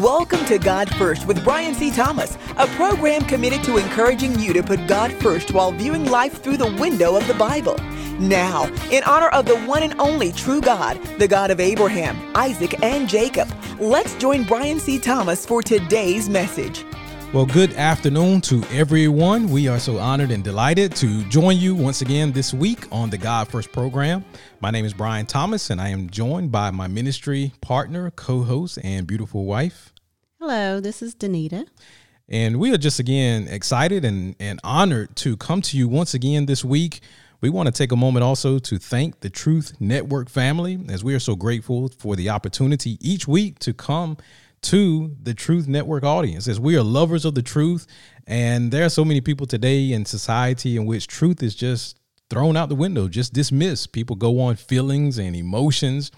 Welcome to God First with Brian C. Thomas, a program committed to encouraging you to put God first while viewing life through the window of the Bible. Now, in honor of the one and only true God, the God of Abraham, Isaac, and Jacob, let's join Brian C. Thomas for today's message. Well, good afternoon to everyone. We are so honored and delighted to join you once again this week on the God First program. My name is Brian Thomas, and I am joined by my ministry partner, co host, and beautiful wife. Hello, this is Danita. And we are just again excited and, and honored to come to you once again this week. We want to take a moment also to thank the Truth Network family, as we are so grateful for the opportunity each week to come to the Truth Network audience as we are lovers of the truth. And there are so many people today in society in which truth is just thrown out the window, just dismissed. People go on feelings and emotions.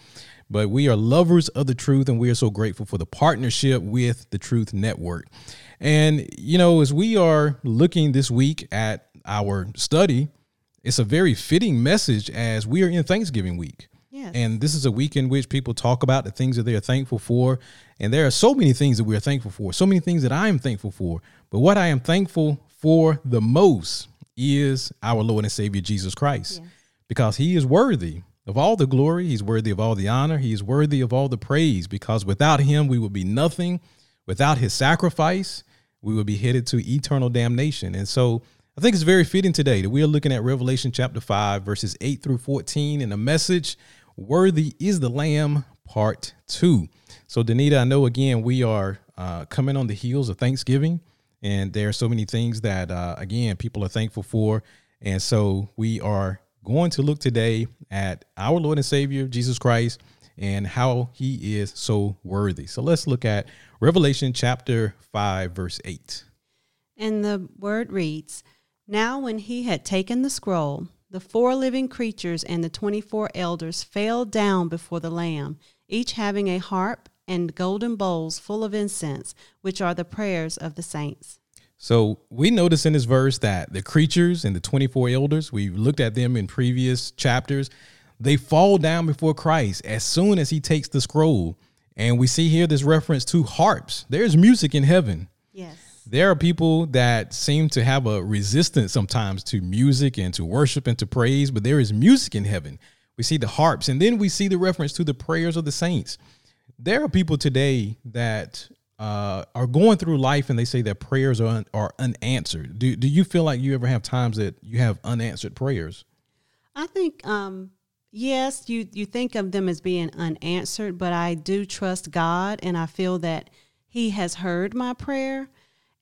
But we are lovers of the truth, and we are so grateful for the partnership with the Truth Network. And, you know, as we are looking this week at our study, it's a very fitting message as we are in Thanksgiving week. Yes. And this is a week in which people talk about the things that they are thankful for. And there are so many things that we are thankful for, so many things that I am thankful for. But what I am thankful for the most is our Lord and Savior Jesus Christ, yes. because he is worthy of all the glory. He's worthy of all the honor. He is worthy of all the praise, because without him, we would be nothing. Without his sacrifice, we would be headed to eternal damnation. And so I think it's very fitting today that we are looking at Revelation chapter 5, verses 8 through 14, and a message Worthy is the Lamb, part two. So, Danita, I know again we are uh, coming on the heels of Thanksgiving, and there are so many things that, uh, again, people are thankful for. And so, we are going to look today at our Lord and Savior, Jesus Christ, and how he is so worthy. So, let's look at Revelation chapter 5, verse 8. And the word reads Now, when he had taken the scroll, the four living creatures and the 24 elders fell down before the Lamb, each having a harp and golden bowls full of incense, which are the prayers of the saints. So we notice in this verse that the creatures and the 24 elders, we looked at them in previous chapters, they fall down before Christ as soon as he takes the scroll. And we see here this reference to harps. There's music in heaven. Yes there are people that seem to have a resistance sometimes to music and to worship and to praise, but there is music in heaven. We see the harps, and then we see the reference to the prayers of the saints. There are people today that uh, are going through life and they say their prayers are, un- are unanswered. Do, do you feel like you ever have times that you have unanswered prayers? I think, um, yes, you, you think of them as being unanswered, but I do trust God and I feel that He has heard my prayer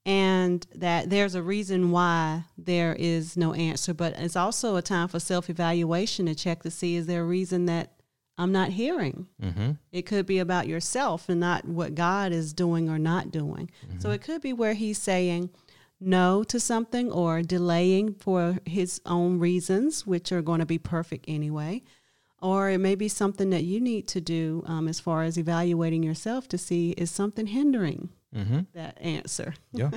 and that there's a reason why there is no answer but it's also a time for self-evaluation to check to see is there a reason that i'm not hearing mm-hmm. it could be about yourself and not what god is doing or not doing mm-hmm. so it could be where he's saying no to something or delaying for his own reasons which are going to be perfect anyway or it may be something that you need to do um, as far as evaluating yourself to see is something hindering mm-hmm. that answer. yeah.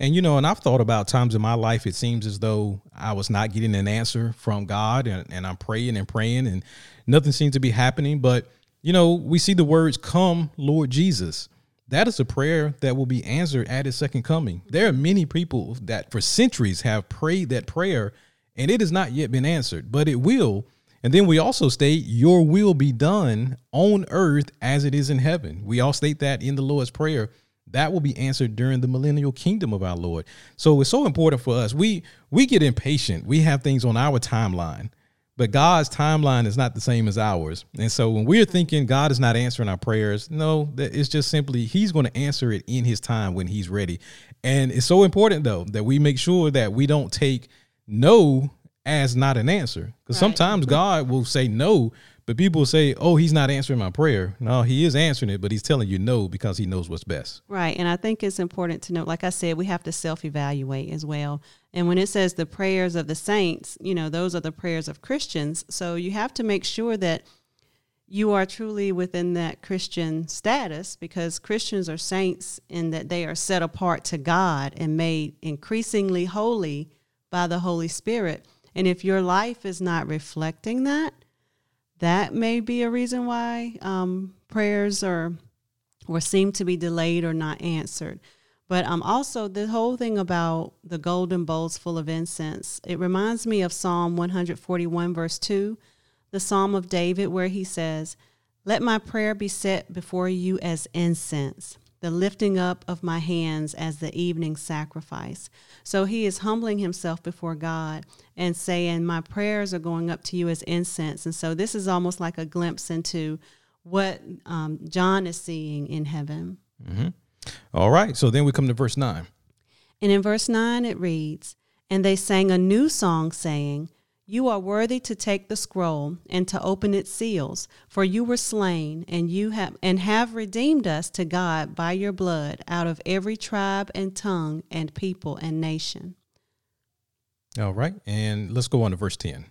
And you know, and I've thought about times in my life it seems as though I was not getting an answer from God and, and I'm praying and praying and nothing seems to be happening. But, you know, we see the words, Come, Lord Jesus. That is a prayer that will be answered at his second coming. There are many people that for centuries have prayed that prayer and it has not yet been answered, but it will. And then we also state, Your will be done on earth as it is in heaven. We all state that in the Lord's Prayer that will be answered during the millennial kingdom of our Lord. So it's so important for us. We we get impatient. We have things on our timeline, but God's timeline is not the same as ours. And so when we're thinking God is not answering our prayers, no, it's just simply He's going to answer it in His time when He's ready. And it's so important though that we make sure that we don't take no as not an answer because right. sometimes God will say no but people say, "Oh, he's not answering my prayer." No, he is answering it, but he's telling you no because he knows what's best. Right, and I think it's important to note. Like I said, we have to self-evaluate as well. And when it says the prayers of the saints, you know, those are the prayers of Christians. So you have to make sure that you are truly within that Christian status because Christians are saints in that they are set apart to God and made increasingly holy by the Holy Spirit. And if your life is not reflecting that, that may be a reason why um, prayers are or seem to be delayed or not answered. But um, also, the whole thing about the golden bowls full of incense, it reminds me of Psalm 141, verse 2, the Psalm of David, where he says, Let my prayer be set before you as incense, the lifting up of my hands as the evening sacrifice. So he is humbling himself before God and saying, My prayers are going up to you as incense. And so this is almost like a glimpse into what um, John is seeing in heaven. Mm-hmm. All right. So then we come to verse 9. And in verse 9 it reads, And they sang a new song, saying, You are worthy to take the scroll and to open its seals, for you were slain, and you have and have redeemed us to God by your blood out of every tribe and tongue and people and nation. All right. And let's go on to verse 10.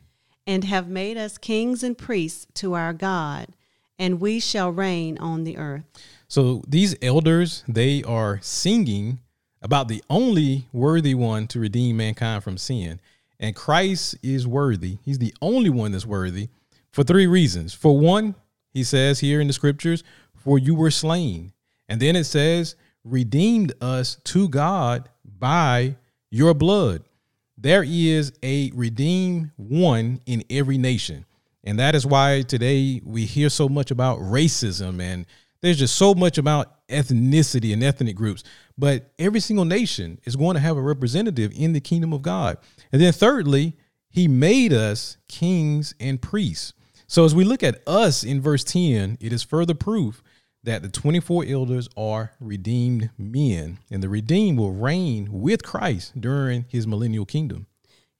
And have made us kings and priests to our God, and we shall reign on the earth. So these elders, they are singing about the only worthy one to redeem mankind from sin. And Christ is worthy. He's the only one that's worthy for three reasons. For one, he says here in the scriptures, for you were slain. And then it says, redeemed us to God by your blood. There is a redeemed one in every nation. And that is why today we hear so much about racism and there's just so much about ethnicity and ethnic groups, but every single nation is going to have a representative in the kingdom of God. And then thirdly, he made us kings and priests. So as we look at us in verse 10, it is further proof that the 24 elders are redeemed men, and the redeemed will reign with Christ during his millennial kingdom.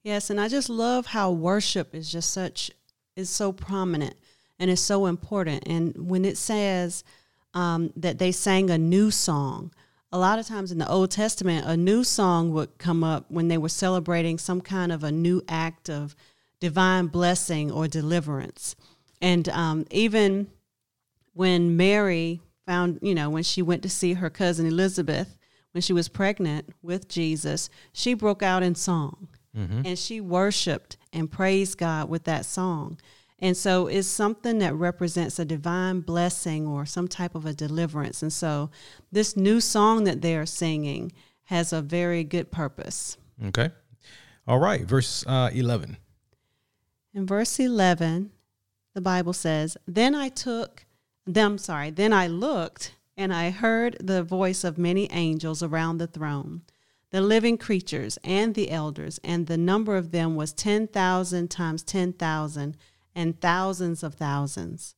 Yes, and I just love how worship is just such is so prominent and is so important. And when it says um, that they sang a new song. A lot of times in the Old Testament, a new song would come up when they were celebrating some kind of a new act of divine blessing or deliverance. And um, even when Mary found, you know, when she went to see her cousin Elizabeth, when she was pregnant with Jesus, she broke out in song mm-hmm. and she worshiped and praised God with that song. And so it's something that represents a divine blessing or some type of a deliverance. And so this new song that they are singing has a very good purpose. Okay. All right. Verse uh, 11. In verse 11, the Bible says, Then I took them, sorry, then I looked and I heard the voice of many angels around the throne, the living creatures and the elders, and the number of them was 10,000 times 10,000 and thousands of thousands.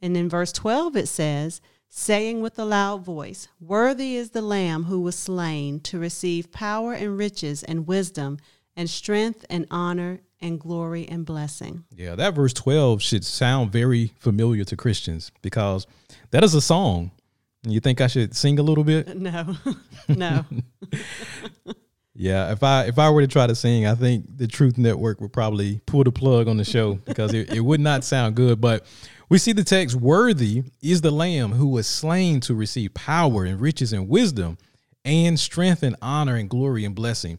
And in verse 12 it says, saying with a loud voice, Worthy is the Lamb who was slain to receive power and riches and wisdom and strength and honor and glory and blessing. Yeah, that verse 12 should sound very familiar to Christians because that is a song. You think I should sing a little bit? No, no. Yeah, if I if I were to try to sing, I think the Truth Network would probably pull the plug on the show because it, it would not sound good. But we see the text worthy is the lamb who was slain to receive power and riches and wisdom and strength and honor and glory and blessing.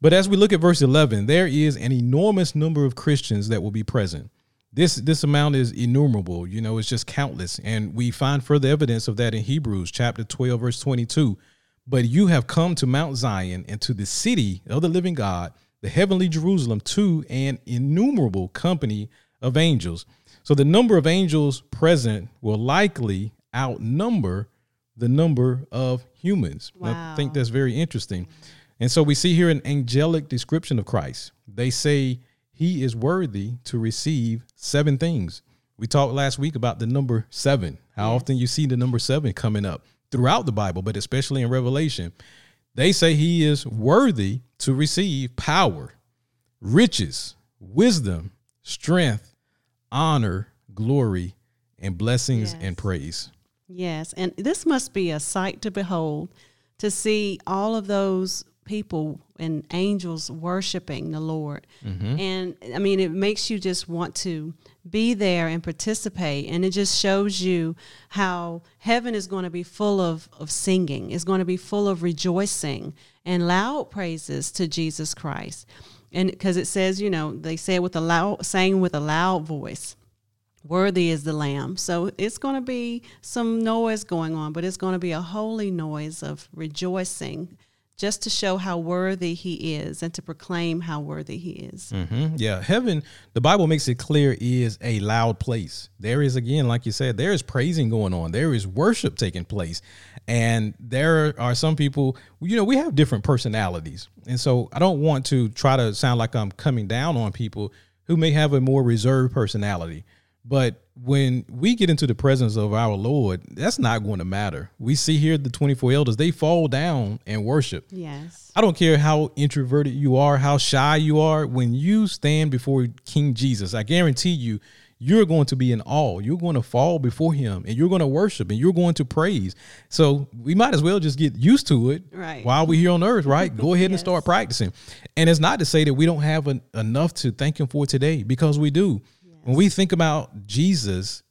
But as we look at verse 11, there is an enormous number of Christians that will be present. This this amount is innumerable, you know, it's just countless. And we find further evidence of that in Hebrews chapter 12 verse 22 but you have come to Mount Zion and to the city of the living God, the heavenly Jerusalem, to an innumerable company of angels. So the number of angels present will likely outnumber the number of humans. Wow. I think that's very interesting. And so we see here an angelic description of Christ. They say he is worthy to receive seven things. We talked last week about the number seven, how yeah. often you see the number seven coming up throughout the Bible, but especially in Revelation, they say he is worthy to receive power, riches, wisdom, strength, honor, glory, and blessings yes. and praise. Yes, and this must be a sight to behold to see all of those people and angels worshiping the Lord. Mm-hmm. And I mean, it makes you just want to be there and participate. And it just shows you how heaven is going to be full of, of singing, it's going to be full of rejoicing and loud praises to Jesus Christ. And because it says, you know, they say it with a loud, saying with a loud voice. Worthy is the Lamb. So it's going to be some noise going on, but it's going to be a holy noise of rejoicing just to show how worthy he is and to proclaim how worthy he is. Mm-hmm. Yeah, heaven, the Bible makes it clear, is a loud place. There is, again, like you said, there is praising going on, there is worship taking place. And there are some people, you know, we have different personalities. And so I don't want to try to sound like I'm coming down on people who may have a more reserved personality. But when we get into the presence of our Lord, that's not going to matter. We see here the 24 elders, they fall down and worship. Yes. I don't care how introverted you are, how shy you are. When you stand before King Jesus, I guarantee you, you're going to be in awe. You're going to fall before him and you're going to worship and you're going to praise. So we might as well just get used to it right. while we're here on earth, right? Go ahead yes. and start practicing. And it's not to say that we don't have an, enough to thank him for today because we do. When we think about Jesus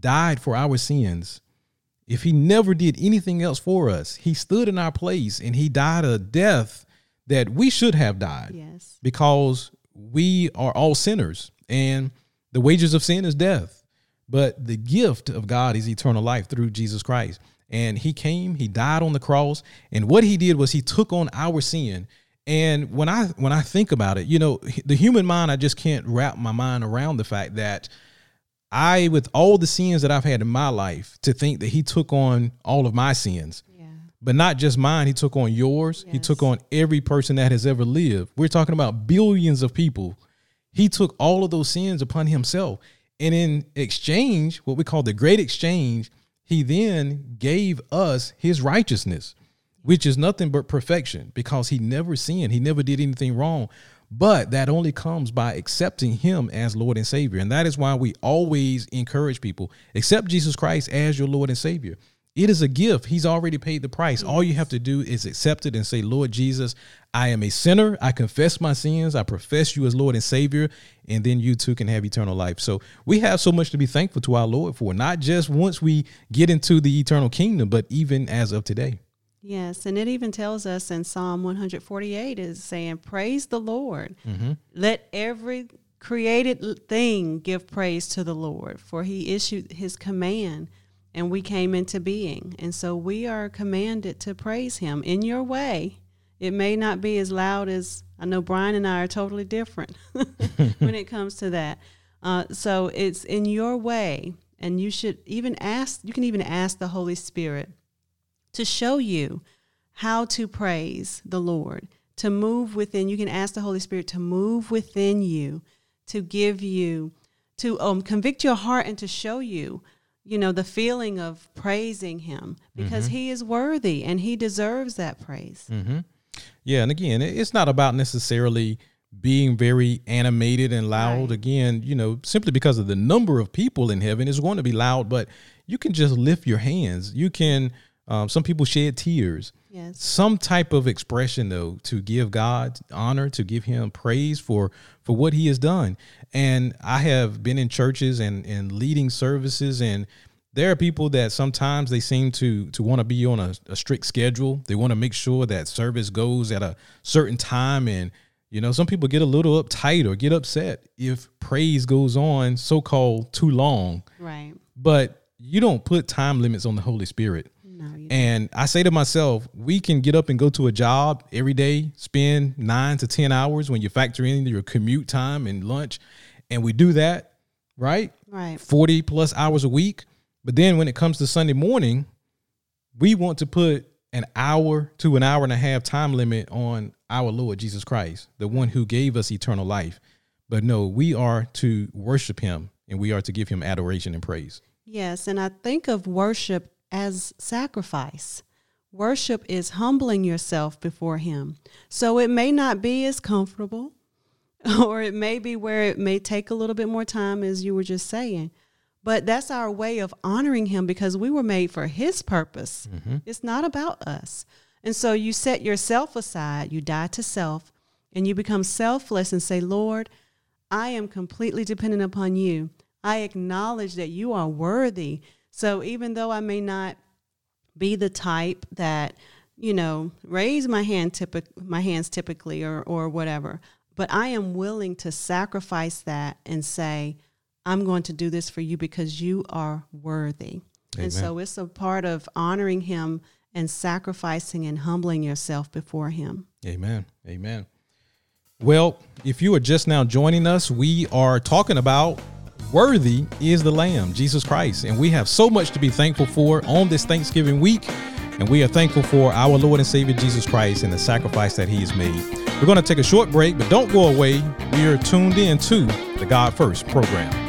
died for our sins, if he never did anything else for us, he stood in our place and he died a death that we should have died. Yes. Because we are all sinners and the wages of sin is death. But the gift of God is eternal life through Jesus Christ. And he came, he died on the cross, and what he did was he took on our sin and when I when I think about it, you know, the human mind, I just can't wrap my mind around the fact that I, with all the sins that I've had in my life, to think that He took on all of my sins, yeah. but not just mine. He took on yours. Yes. He took on every person that has ever lived. We're talking about billions of people. He took all of those sins upon Himself, and in exchange, what we call the great exchange, He then gave us His righteousness which is nothing but perfection because he never sinned, he never did anything wrong. But that only comes by accepting him as Lord and Savior. And that is why we always encourage people accept Jesus Christ as your Lord and Savior. It is a gift. He's already paid the price. All you have to do is accept it and say, Lord Jesus, I am a sinner. I confess my sins. I profess you as Lord and Savior. And then you too can have eternal life. So we have so much to be thankful to our Lord for, not just once we get into the eternal kingdom, but even as of today. Yes, and it even tells us in Psalm 148 is saying, Praise the Lord. Mm-hmm. Let every created thing give praise to the Lord, for he issued his command and we came into being. And so we are commanded to praise him in your way. It may not be as loud as I know Brian and I are totally different when it comes to that. Uh, so it's in your way, and you should even ask, you can even ask the Holy Spirit to show you how to praise the Lord, to move within. You can ask the Holy Spirit to move within you, to give you, to um, convict your heart and to show you, you know, the feeling of praising Him because mm-hmm. He is worthy and He deserves that praise. Mm-hmm. Yeah, and again, it's not about necessarily being very animated and loud. Right. Again, you know, simply because of the number of people in heaven is going to be loud, but you can just lift your hands. You can um, some people shed tears. Yes. Some type of expression though to give God honor, to give him praise for for what he has done. And I have been in churches and and leading services and there are people that sometimes they seem to to want to be on a, a strict schedule. They want to make sure that service goes at a certain time and you know, some people get a little uptight or get upset if praise goes on so called too long. Right. But you don't put time limits on the Holy Spirit. And I say to myself, we can get up and go to a job every day, spend nine to 10 hours when you factor in your commute time and lunch. And we do that, right? Right. 40 plus hours a week. But then when it comes to Sunday morning, we want to put an hour to an hour and a half time limit on our Lord Jesus Christ, the one who gave us eternal life. But no, we are to worship him and we are to give him adoration and praise. Yes. And I think of worship as sacrifice. Worship is humbling yourself before Him. So it may not be as comfortable, or it may be where it may take a little bit more time, as you were just saying. But that's our way of honoring Him because we were made for His purpose. Mm-hmm. It's not about us. And so you set yourself aside, you die to self, and you become selfless and say, Lord, I am completely dependent upon you. I acknowledge that you are worthy so even though I may not be the type that, you know, raise my hand typic- my hands typically or or whatever, but I am willing to sacrifice that and say, I'm going to do this for you because you are worthy. Amen. And so it's a part of honoring him and sacrificing and humbling yourself before him. Amen. Amen. Well, if you are just now joining us, we are talking about worthy is the Lamb, Jesus Christ. And we have so much to be thankful for on this Thanksgiving week. And we are thankful for our Lord and Savior Jesus Christ and the sacrifice that he has made. We're going to take a short break, but don't go away. We are tuned in to the God First program.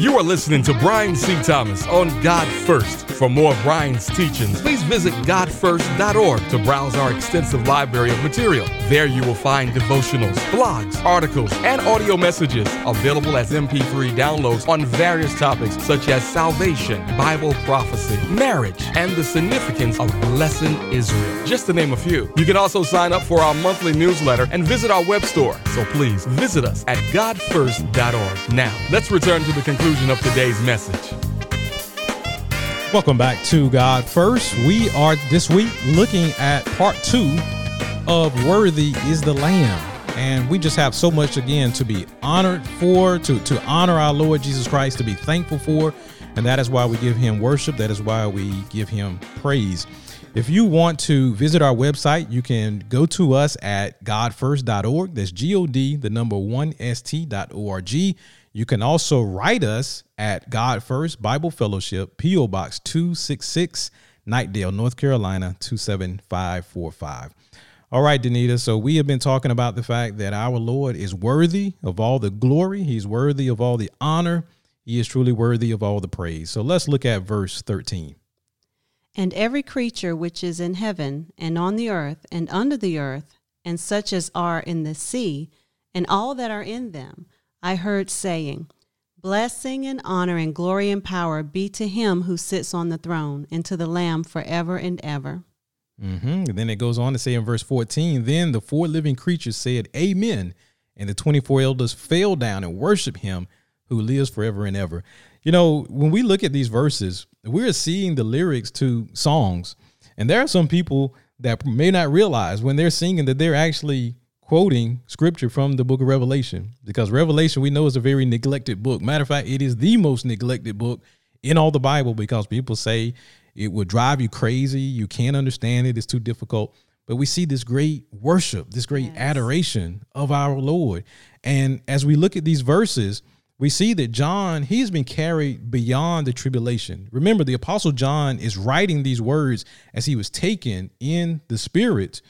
You are listening to Brian C. Thomas on God First. For more of Brian's teachings, please visit godfirst.org to browse our extensive library of material. There you will find devotionals, blogs, articles, and audio messages available as MP3 downloads on various topics such as salvation, Bible prophecy, marriage, and the significance of blessing Israel, just to name a few. You can also sign up for our monthly newsletter and visit our web store. So please visit us at godfirst.org. Now, let's return to the conclusion of today's message. Welcome back to God First. We are this week looking at part two of Worthy is the Lamb. And we just have so much again to be honored for, to, to honor our Lord Jesus Christ, to be thankful for. And that is why we give him worship. That is why we give him praise. If you want to visit our website, you can go to us at godfirst.org. That's G O D, the number one st.org. You can also write us at God First Bible Fellowship, P.O. Box 266, Knightdale, North Carolina 27545. All right, Danita. So we have been talking about the fact that our Lord is worthy of all the glory, He's worthy of all the honor, He is truly worthy of all the praise. So let's look at verse 13. And every creature which is in heaven, and on the earth, and under the earth, and such as are in the sea, and all that are in them, I heard saying, Blessing and honor and glory and power be to him who sits on the throne and to the Lamb forever and ever. Mm-hmm. And then it goes on to say in verse 14, Then the four living creatures said, Amen. And the 24 elders fell down and worshiped him who lives forever and ever. You know, when we look at these verses, we're seeing the lyrics to songs. And there are some people that may not realize when they're singing that they're actually quoting scripture from the book of Revelation because Revelation we know is a very neglected book. Matter of fact, it is the most neglected book in all the Bible because people say it will drive you crazy. You can't understand it. It's too difficult. But we see this great worship, this great yes. adoration of our Lord. And as we look at these verses, we see that John, he's been carried beyond the tribulation. Remember, the Apostle John is writing these words as he was taken in the Spirit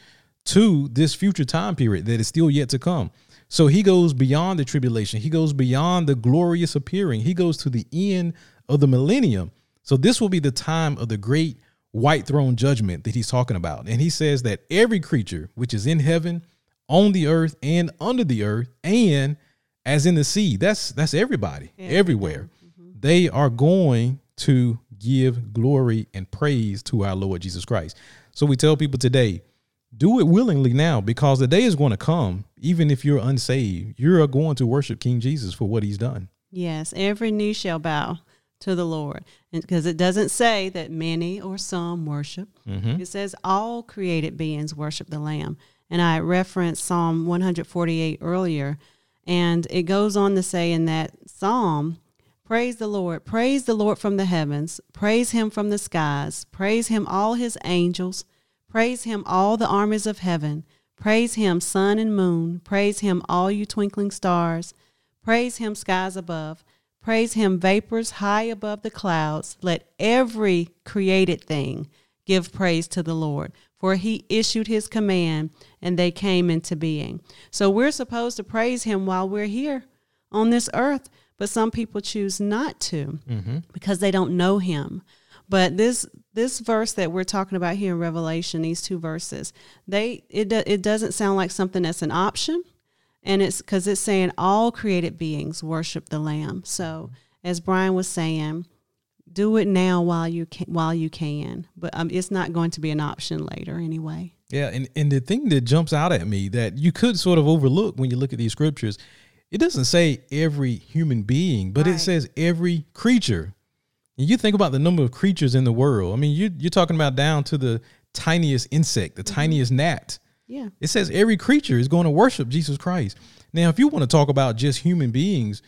to this future time period that is still yet to come. So he goes beyond the tribulation. He goes beyond the glorious appearing. He goes to the end of the millennium. So this will be the time of the great white throne judgment that he's talking about. And he says that every creature which is in heaven, on the earth, and under the earth, and as in the sea, that's that's everybody, yeah. everywhere. Mm-hmm. They are going to give glory and praise to our Lord Jesus Christ. So we tell people today, do it willingly now because the day is going to come even if you're unsaved you're going to worship king jesus for what he's done yes every knee shall bow to the lord because it doesn't say that many or some worship mm-hmm. it says all created beings worship the lamb and i referenced psalm 148 earlier and it goes on to say in that psalm Praise the Lord. Praise the Lord from the heavens. Praise him from the skies. Praise him, all his angels. Praise him, all the armies of heaven. Praise him, sun and moon. Praise him, all you twinkling stars. Praise him, skies above. Praise him, vapors high above the clouds. Let every created thing give praise to the Lord, for he issued his command and they came into being. So we're supposed to praise him while we're here on this earth, but some people choose not to mm-hmm. because they don't know him. But this this verse that we're talking about here in Revelation, these two verses, they it it doesn't sound like something that's an option, and it's because it's saying all created beings worship the Lamb. So as Brian was saying, do it now while you can, while you can, but um, it's not going to be an option later anyway. Yeah, and and the thing that jumps out at me that you could sort of overlook when you look at these scriptures, it doesn't say every human being, but right. it says every creature you think about the number of creatures in the world. I mean, you, you're talking about down to the tiniest insect, the mm-hmm. tiniest gnat. Yeah. It says every creature is going to worship Jesus Christ. Now, if you want to talk about just human beings,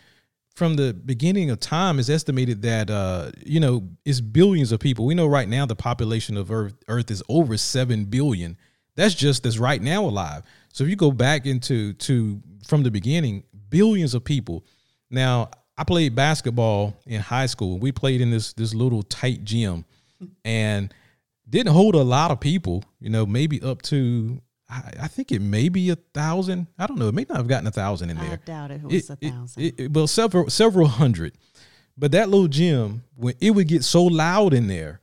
from the beginning of time, it's estimated that uh, you know it's billions of people. We know right now the population of Earth Earth is over seven billion. That's just as right now alive. So if you go back into to from the beginning, billions of people. Now, I played basketball in high school. We played in this this little tight gym, and didn't hold a lot of people. You know, maybe up to I, I think it may be a thousand. I don't know. It may not have gotten a thousand in there. I doubt it was a thousand. it- it- well, several several hundred. But that little gym, when it would get so loud in there,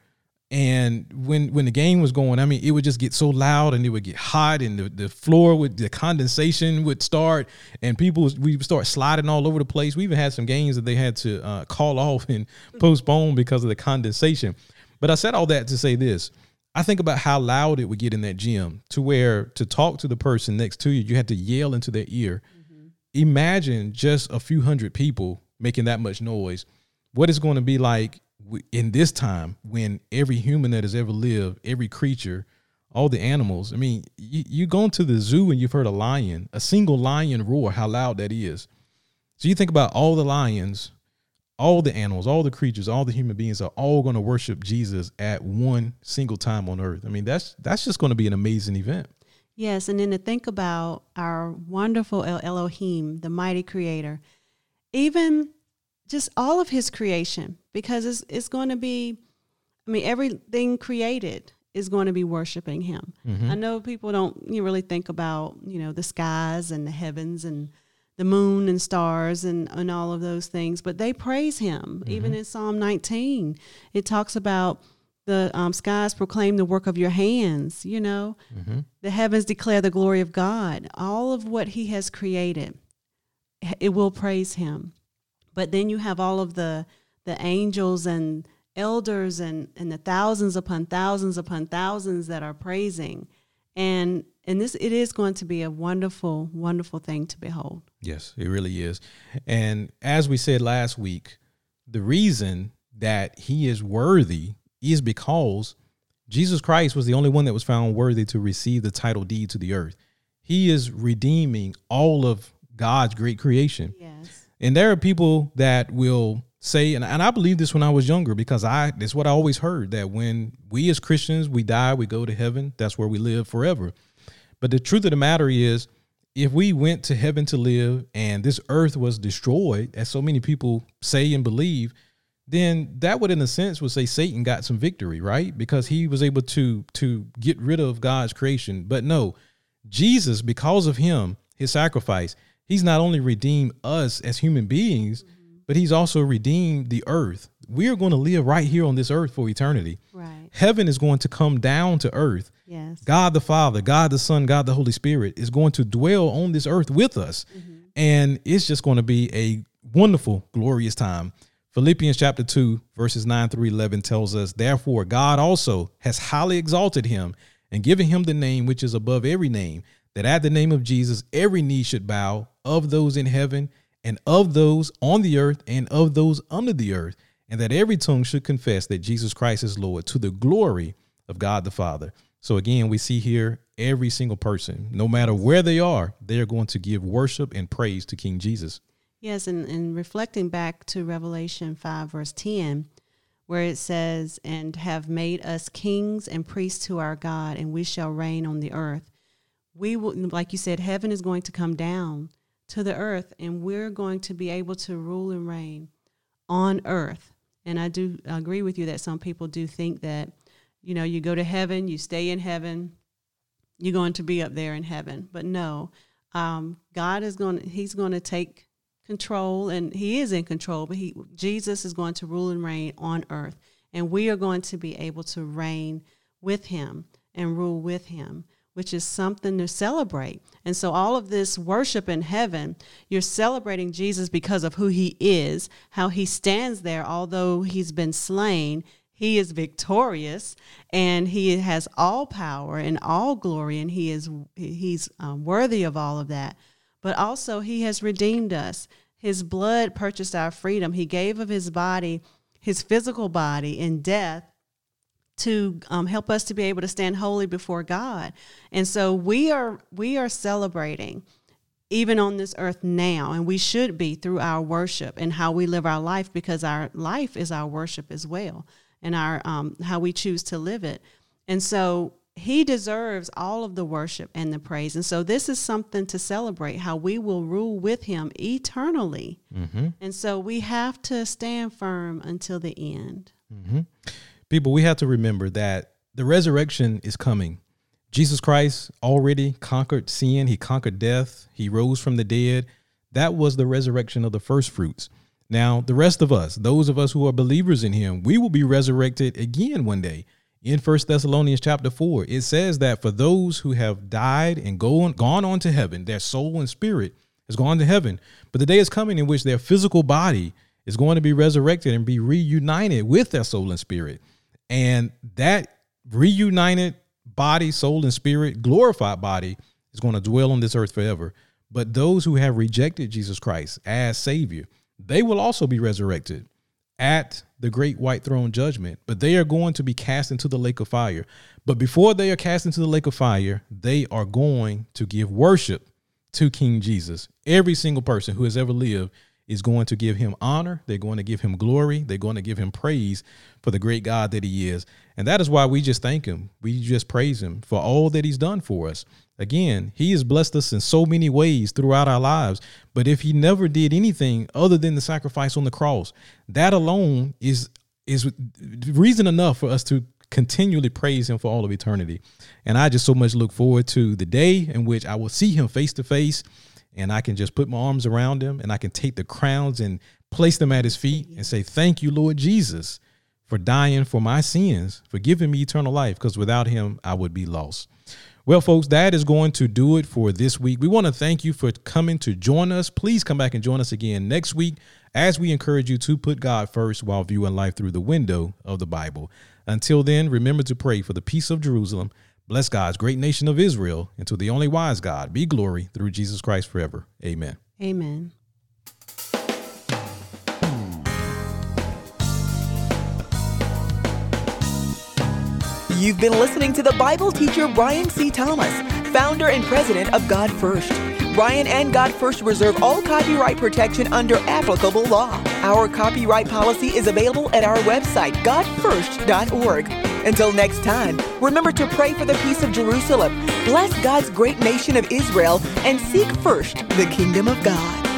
and when when the game was going, I mean, it would just get so loud and it would get hot, and the, the floor would the condensation would start, and people we would start sliding all over the place. We even had some games that they had to uh, call off and postpone because of the condensation. But I said all that to say this. I think about how loud it would get in that gym to where to talk to the person next to you, you had to yell into their ear. Imagine just a few hundred people making that much noise. What it's going to be like in this time when every human that has ever lived, every creature, all the animals. I mean, you, you gone to the zoo and you've heard a lion, a single lion roar, how loud that is. So you think about all the lions, all the animals, all the creatures, all the human beings are all going to worship Jesus at one single time on earth. I mean, that's that's just going to be an amazing event. Yes, and then to think about our wonderful El Elohim, the mighty creator, even just all of his creation, because it's, it's going to be, I mean, everything created is going to be worshiping him. Mm-hmm. I know people don't you really think about, you know, the skies and the heavens and the moon and stars and, and all of those things, but they praise him. Mm-hmm. Even in Psalm 19, it talks about the um, skies proclaim the work of your hands, you know, mm-hmm. the heavens declare the glory of God. All of what he has created, it will praise him. But then you have all of the the angels and elders and and the thousands upon thousands upon thousands that are praising. And and this it is going to be a wonderful wonderful thing to behold. Yes, it really is. And as we said last week, the reason that he is worthy is because Jesus Christ was the only one that was found worthy to receive the title deed to the earth. He is redeeming all of God's great creation. Yes. And there are people that will say, and, and I believe this when I was younger because I that's what I always heard that when we as Christians we die, we go to heaven. That's where we live forever. But the truth of the matter is, if we went to heaven to live and this earth was destroyed, as so many people say and believe, then that would in a sense would say Satan got some victory, right? Because he was able to to get rid of God's creation. But no, Jesus, because of him, his sacrifice, he's not only redeemed us as human beings, but he's also redeemed the earth. We are going to live right here on this earth for eternity. Right. Heaven is going to come down to earth. Yes. God the Father, God the Son, God the Holy Spirit is going to dwell on this earth with us. Mm-hmm. And it's just going to be a wonderful, glorious time. Philippians chapter 2, verses 9 through 11 tells us, Therefore, God also has highly exalted him and given him the name which is above every name, that at the name of Jesus every knee should bow of those in heaven and of those on the earth and of those under the earth, and that every tongue should confess that Jesus Christ is Lord to the glory of God the Father. So again, we see here every single person, no matter where they are, they are going to give worship and praise to King Jesus. Yes, and, and reflecting back to Revelation 5, verse 10, where it says, And have made us kings and priests to our God, and we shall reign on the earth. We will, like you said, heaven is going to come down to the earth, and we're going to be able to rule and reign on earth. And I do agree with you that some people do think that, you know, you go to heaven, you stay in heaven, you're going to be up there in heaven. But no, um, God is going. He's going to take control, and He is in control. But He, Jesus, is going to rule and reign on earth, and we are going to be able to reign with Him and rule with Him, which is something to celebrate. And so, all of this worship in heaven, you're celebrating Jesus because of who He is, how He stands there, although He's been slain. He is victorious and he has all power and all glory and he is he's um, worthy of all of that. But also he has redeemed us. His blood purchased our freedom. He gave of his body, his physical body in death to um, help us to be able to stand holy before God. And so we are we are celebrating even on this earth now and we should be through our worship and how we live our life because our life is our worship as well and our um, how we choose to live it. And so he deserves all of the worship and the praise. And so this is something to celebrate how we will rule with him eternally. Mm-hmm. And so we have to stand firm until the end. Mm-hmm. People, we have to remember that the resurrection is coming. Jesus Christ already conquered sin, he conquered death, he rose from the dead. That was the resurrection of the first fruits. Now, the rest of us, those of us who are believers in him, we will be resurrected again one day in First Thessalonians chapter 4, it says that for those who have died and gone, gone on to heaven, their soul and spirit has gone to heaven. But the day is coming in which their physical body is going to be resurrected and be reunited with their soul and spirit. And that reunited body, soul, and spirit, glorified body, is going to dwell on this earth forever. But those who have rejected Jesus Christ as Savior, they will also be resurrected at the great white throne judgment, but they are going to be cast into the lake of fire. But before they are cast into the lake of fire, they are going to give worship to King Jesus. Every single person who has ever lived is going to give him honor. They're going to give him glory. They're going to give him praise for the great God that he is. And that is why we just thank him. We just praise him for all that he's done for us. Again, he has blessed us in so many ways throughout our lives. But if he never did anything other than the sacrifice on the cross, that alone is is reason enough for us to continually praise him for all of eternity. And I just so much look forward to the day in which I will see him face to face and I can just put my arms around him and I can take the crowns and place them at his feet and say, Thank you, Lord Jesus, for dying for my sins, for giving me eternal life, because without him, I would be lost. Well, folks, that is going to do it for this week. We want to thank you for coming to join us. Please come back and join us again next week as we encourage you to put God first while viewing life through the window of the Bible. Until then, remember to pray for the peace of Jerusalem Bless God's great nation of Israel, and to the only wise God be glory through Jesus Christ forever. Amen. Amen. You've been listening to the Bible teacher Brian C. Thomas, founder and president of God First. Brian and God First reserve all copyright protection under applicable law. Our copyright policy is available at our website, godfirst.org. Until next time, remember to pray for the peace of Jerusalem, bless God's great nation of Israel, and seek first the kingdom of God.